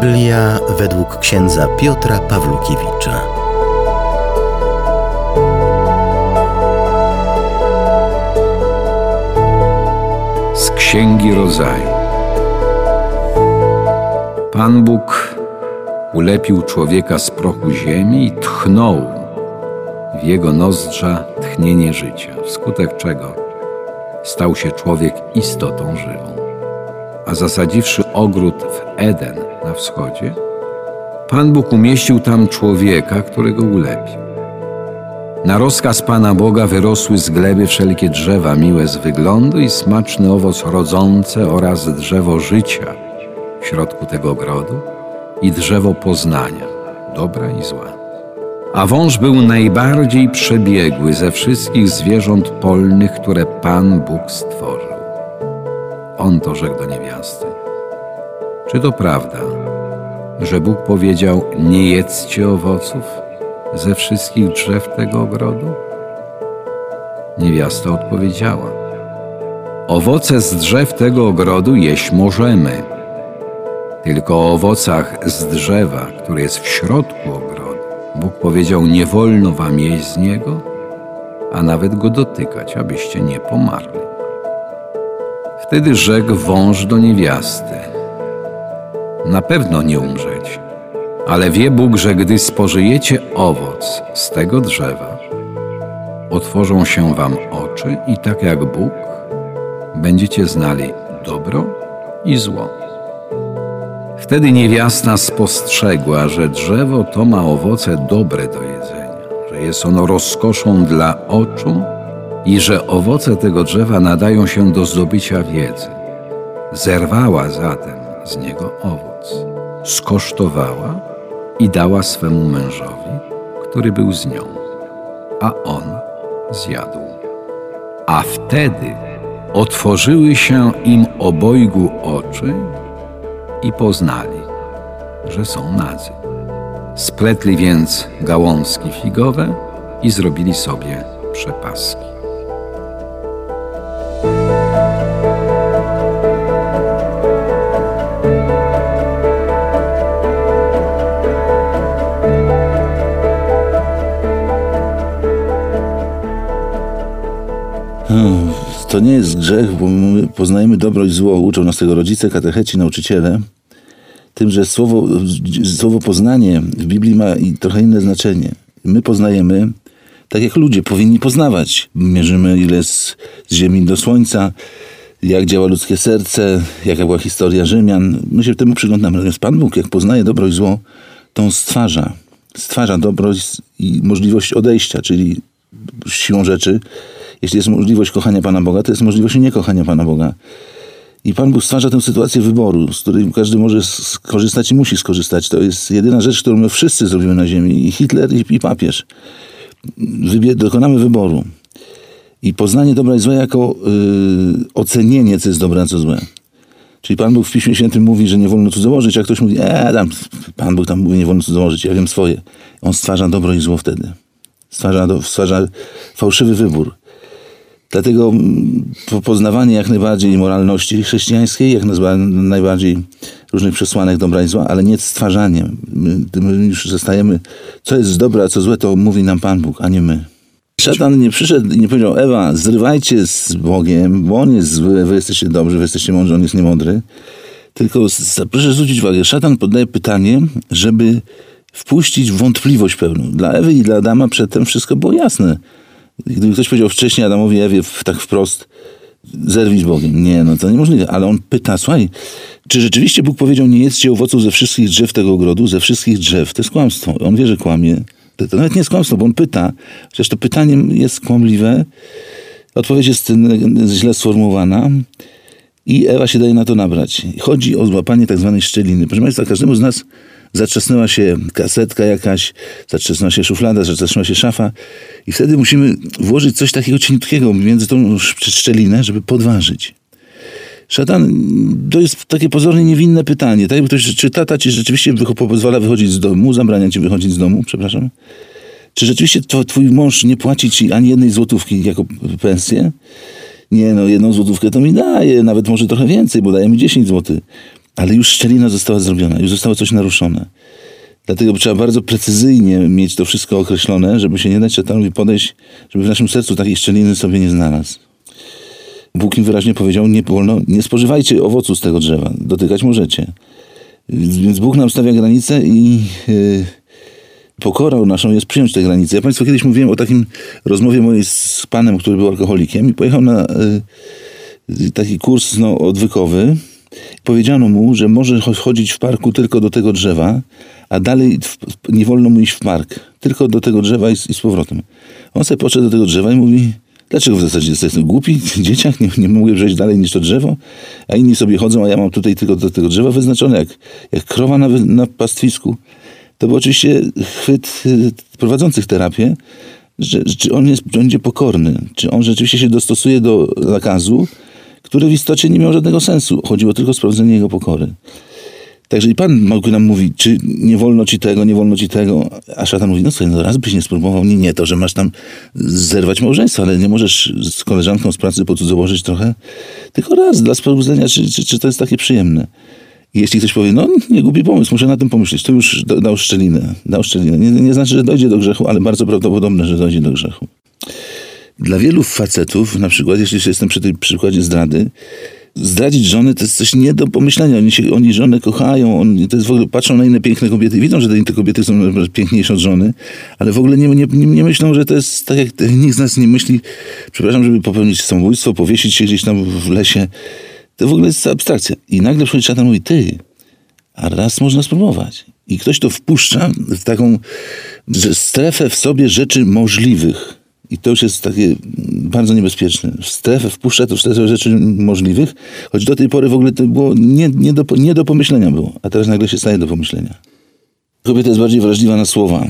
Biblia według księdza Piotra Pawlukiewicza. Z Księgi Rodzaju. Pan Bóg ulepił człowieka z prochu ziemi i tchnął w jego nozdrza tchnienie życia, wskutek czego stał się człowiek istotą żywą. A zasadziwszy ogród w Eden na wschodzie, Pan Bóg umieścił tam człowieka, którego ulepił. Na rozkaz Pana Boga wyrosły z gleby wszelkie drzewa miłe z wyglądu i smaczny owoc rodzące oraz drzewo życia w środku tego ogrodu i drzewo poznania, dobra i zła. A wąż był najbardziej przebiegły ze wszystkich zwierząt polnych, które Pan Bóg stworzył. On to rzekł do niewiasty. Czy to prawda, że Bóg powiedział: Nie jedzcie owoców ze wszystkich drzew tego ogrodu? Niewiasta odpowiedziała: Owoce z drzew tego ogrodu jeść możemy, tylko o owocach z drzewa, które jest w środku ogrodu, Bóg powiedział: Nie wolno wam jeść z niego, a nawet go dotykać, abyście nie pomarli. Wtedy rzekł wąż do niewiasty: Na pewno nie umrzeć, ale wie Bóg, że gdy spożyjecie owoc z tego drzewa, otworzą się wam oczy i tak jak Bóg będziecie znali dobro i zło. Wtedy niewiasta spostrzegła, że drzewo to ma owoce dobre do jedzenia, że jest ono rozkoszą dla oczu i że owoce tego drzewa nadają się do zdobycia wiedzy. Zerwała zatem z niego owoc, skosztowała i dała swemu mężowi, który był z nią, a on zjadł. A wtedy otworzyły się im obojgu oczy i poznali, że są nadzy. Spletli więc gałązki figowe i zrobili sobie przepaski. Hmm, To nie jest grzech, bo my poznajemy dobro i zło. Uczą nas tego rodzice, katecheci, nauczyciele. Tym, że słowo, słowo poznanie w Biblii ma trochę inne znaczenie. My poznajemy tak, jak ludzie powinni poznawać. Mierzymy, ile z, z ziemi do słońca, jak działa ludzkie serce, jaka była historia Rzymian. My się temu przyglądamy. Natomiast Pan Bóg, jak poznaje dobro i zło, to on stwarza. Stwarza dobro i możliwość odejścia, czyli siłą rzeczy jeśli jest możliwość kochania Pana Boga, to jest możliwość niekochania Pana Boga. I Pan Bóg stwarza tę sytuację wyboru, z której każdy może skorzystać i musi skorzystać. To jest jedyna rzecz, którą my wszyscy zrobimy na ziemi, i Hitler, i, i papież. Wybie dokonamy wyboru. I poznanie dobra i zła jako yy, ocenienie, co jest dobre, a co złe. Czyli Pan Bóg w Piśmie Świętym mówi, że nie wolno cudzołożyć, a ktoś mówi, e, tam, Pan Bóg tam mówi, nie wolno cudzołożyć, ja wiem swoje. On stwarza dobro i zło wtedy. Stwarza, stwarza fałszywy wybór. Dlatego poznawanie jak najbardziej moralności chrześcijańskiej, jak najbardziej różnych przesłanek dobra i zła, ale nie stwarzanie. My, już zostajemy, co jest dobre, a co złe, to mówi nam Pan Bóg, a nie my. Szatan nie przyszedł i nie powiedział, Ewa, zrywajcie z Bogiem, bo On jest zły, wy jesteście dobrzy, wy jesteście mądrzy, On jest niemądry. Tylko proszę zwrócić uwagę, szatan podaje pytanie, żeby wpuścić wątpliwość pewną. Dla Ewy i dla Adama przedtem wszystko było jasne. Gdyby ktoś powiedział wcześniej Adamowi Ewie tak wprost, zerwij z Bogiem. Nie, no to niemożliwe. Ale on pyta, słuchaj, czy rzeczywiście Bóg powiedział, nie jedzcie owoców ze wszystkich drzew tego ogrodu, ze wszystkich drzew? To jest kłamstwo. On wie, że kłamie. To, to nawet nie jest kłamstwo, bo on pyta. Chociaż to pytanie jest kłamliwe. Odpowiedź jest źle sformułowana. I Ewa się daje na to nabrać. Chodzi o złapanie tak zwanej szczeliny. Proszę Państwa, każdemu z nas zatrzasnęła się kasetka jakaś, zatrzasnęła się szuflada, zatrzasnęła się szafa i wtedy musimy włożyć coś takiego cieniutkiego między tą szczelinę, żeby podważyć. Szatan, to jest takie pozornie niewinne pytanie. Tak ktoś, czy tata ci rzeczywiście pozwala wychodzić z domu, zabrania ci wychodzić z domu, przepraszam? Czy rzeczywiście twój mąż nie płaci ci ani jednej złotówki jako pensję? Nie, no jedną złotówkę to mi daje, nawet może trochę więcej, bo daje mi 10 złotych. Ale już szczelina została zrobiona, już zostało coś naruszone. Dlatego trzeba bardzo precyzyjnie mieć to wszystko określone, żeby się nie dać szatanowi podejść, żeby w naszym sercu takiej szczeliny sobie nie znalazł. Bóg im wyraźnie powiedział, nie wolno, nie spożywajcie owocu z tego drzewa, dotykać możecie. Więc Bóg nam stawia granice i yy, pokorą naszą jest przyjąć te granice. Ja Państwu kiedyś mówiłem o takim rozmowie mojej z panem, który był alkoholikiem i pojechał na yy, taki kurs no, odwykowy. Powiedziano mu, że może chodzić w parku tylko do tego drzewa, a dalej nie wolno mu iść w park. Tylko do tego drzewa i, i z powrotem. On sobie podszedł do tego drzewa i mówi, Dlaczego w zasadzie jestem głupi? Dzieciak nie, nie mogę przejść dalej niż to drzewo, a inni sobie chodzą, a ja mam tutaj tylko do tego drzewa wyznaczone, jak, jak krowa na, na pastwisku. To był oczywiście chwyt y, prowadzących terapię, że, czy on jest, będzie pokorny, czy on rzeczywiście się dostosuje do zakazu, który w istocie nie miał żadnego sensu. Chodziło tylko o sprawdzenie jego pokory. Także i Pan mógł nam mówić, czy nie wolno ci tego, nie wolno ci tego. A szatan mówi, no słuchaj, no raz byś nie spróbował, nie, nie to, że masz tam zerwać małżeństwo, ale nie możesz z koleżanką z pracy pocudzołożyć trochę, tylko raz dla sprawdzenia, czy, czy, czy to jest takie przyjemne. I jeśli ktoś powie, no nie głupi pomysł, muszę na tym pomyśleć, to już dał szczelinę. Dał szczelinę. Nie, nie znaczy, że dojdzie do grzechu, ale bardzo prawdopodobne, że dojdzie do grzechu. Dla wielu facetów, na przykład, jeśli jestem przy tym przykładzie zdrady, zdradzić żony to jest coś nie do pomyślenia. Oni, się, oni żonę kochają, oni, to jest w ogóle, patrzą na inne piękne kobiety, widzą, że te kobiety są piękniejsze od żony, ale w ogóle nie, nie, nie myślą, że to jest tak, jak nikt z nas nie myśli, przepraszam, żeby popełnić samobójstwo, powiesić się gdzieś tam w lesie. To w ogóle jest abstrakcja. I nagle przychodzi szatan i mówi, ty, a raz można spróbować. I ktoś to wpuszcza w taką strefę w sobie rzeczy możliwych. I to już jest takie bardzo niebezpieczne. W strefę wpuszcza to cztery rzeczy możliwych, choć do tej pory w ogóle to było nie, nie, do, nie do pomyślenia było, a teraz nagle się staje do pomyślenia. Kobieta jest bardziej wrażliwa na słowa.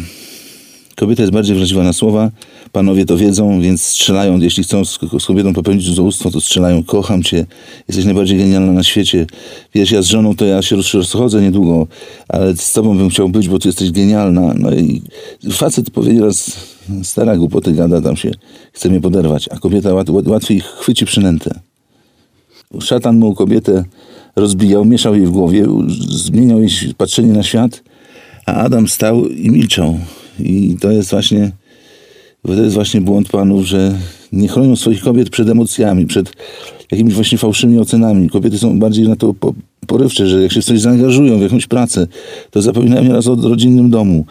Kobieta jest bardziej wrażliwa na słowa. Panowie to wiedzą, więc strzelają. Jeśli chcą z, z kobietą popełnić cudzołóstwo, to strzelają. Kocham cię. Jesteś najbardziej genialna na świecie. Wiesz, ja z żoną to ja się rozchodzę niedługo, ale z tobą bym chciał być, bo ty jesteś genialna. No i facet powiedział raz, stara głupoty gada, tam się chce mnie poderwać, a kobieta łat, łatwiej chwyci przynętę. Szatan mu kobietę rozbijał, mieszał jej w głowie, zmieniał jej patrzenie na świat, a Adam stał i milczał. I to jest właśnie, to jest właśnie błąd panów, że nie chronią swoich kobiet przed emocjami, przed jakimiś właśnie fałszywymi ocenami. Kobiety są bardziej na to porywcze, że jak się w coś zaangażują, w jakąś pracę, to zapominają nieraz o rodzinnym domu.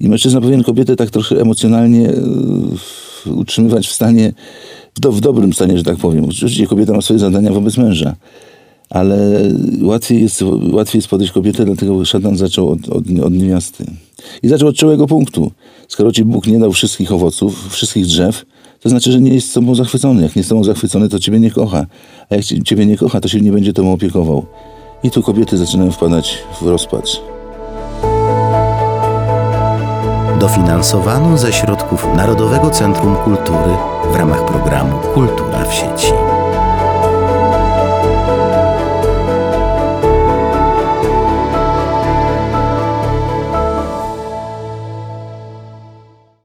I mężczyzna powinien kobietę tak trochę emocjonalnie e, utrzymywać w stanie, w, do, w dobrym stanie, że tak powiem. Oczywiście kobieta ma swoje zadania wobec męża, ale łatwiej jest, łatwiej jest podejść kobietę, dlatego szatan zaczął od, od, od niewiasty. I zaczął od czołego punktu. Skoro ci Bóg nie dał wszystkich owoców, wszystkich drzew, to znaczy, że nie jest sobą zachwycony. Jak nie jest sobą zachwycony, to ciebie nie kocha. A jak ciebie nie kocha, to się nie będzie tobą opiekował. I tu kobiety zaczynają wpadać w rozpacz. Dofinansowano ze środków Narodowego Centrum Kultury w ramach programu Kultura w sieci.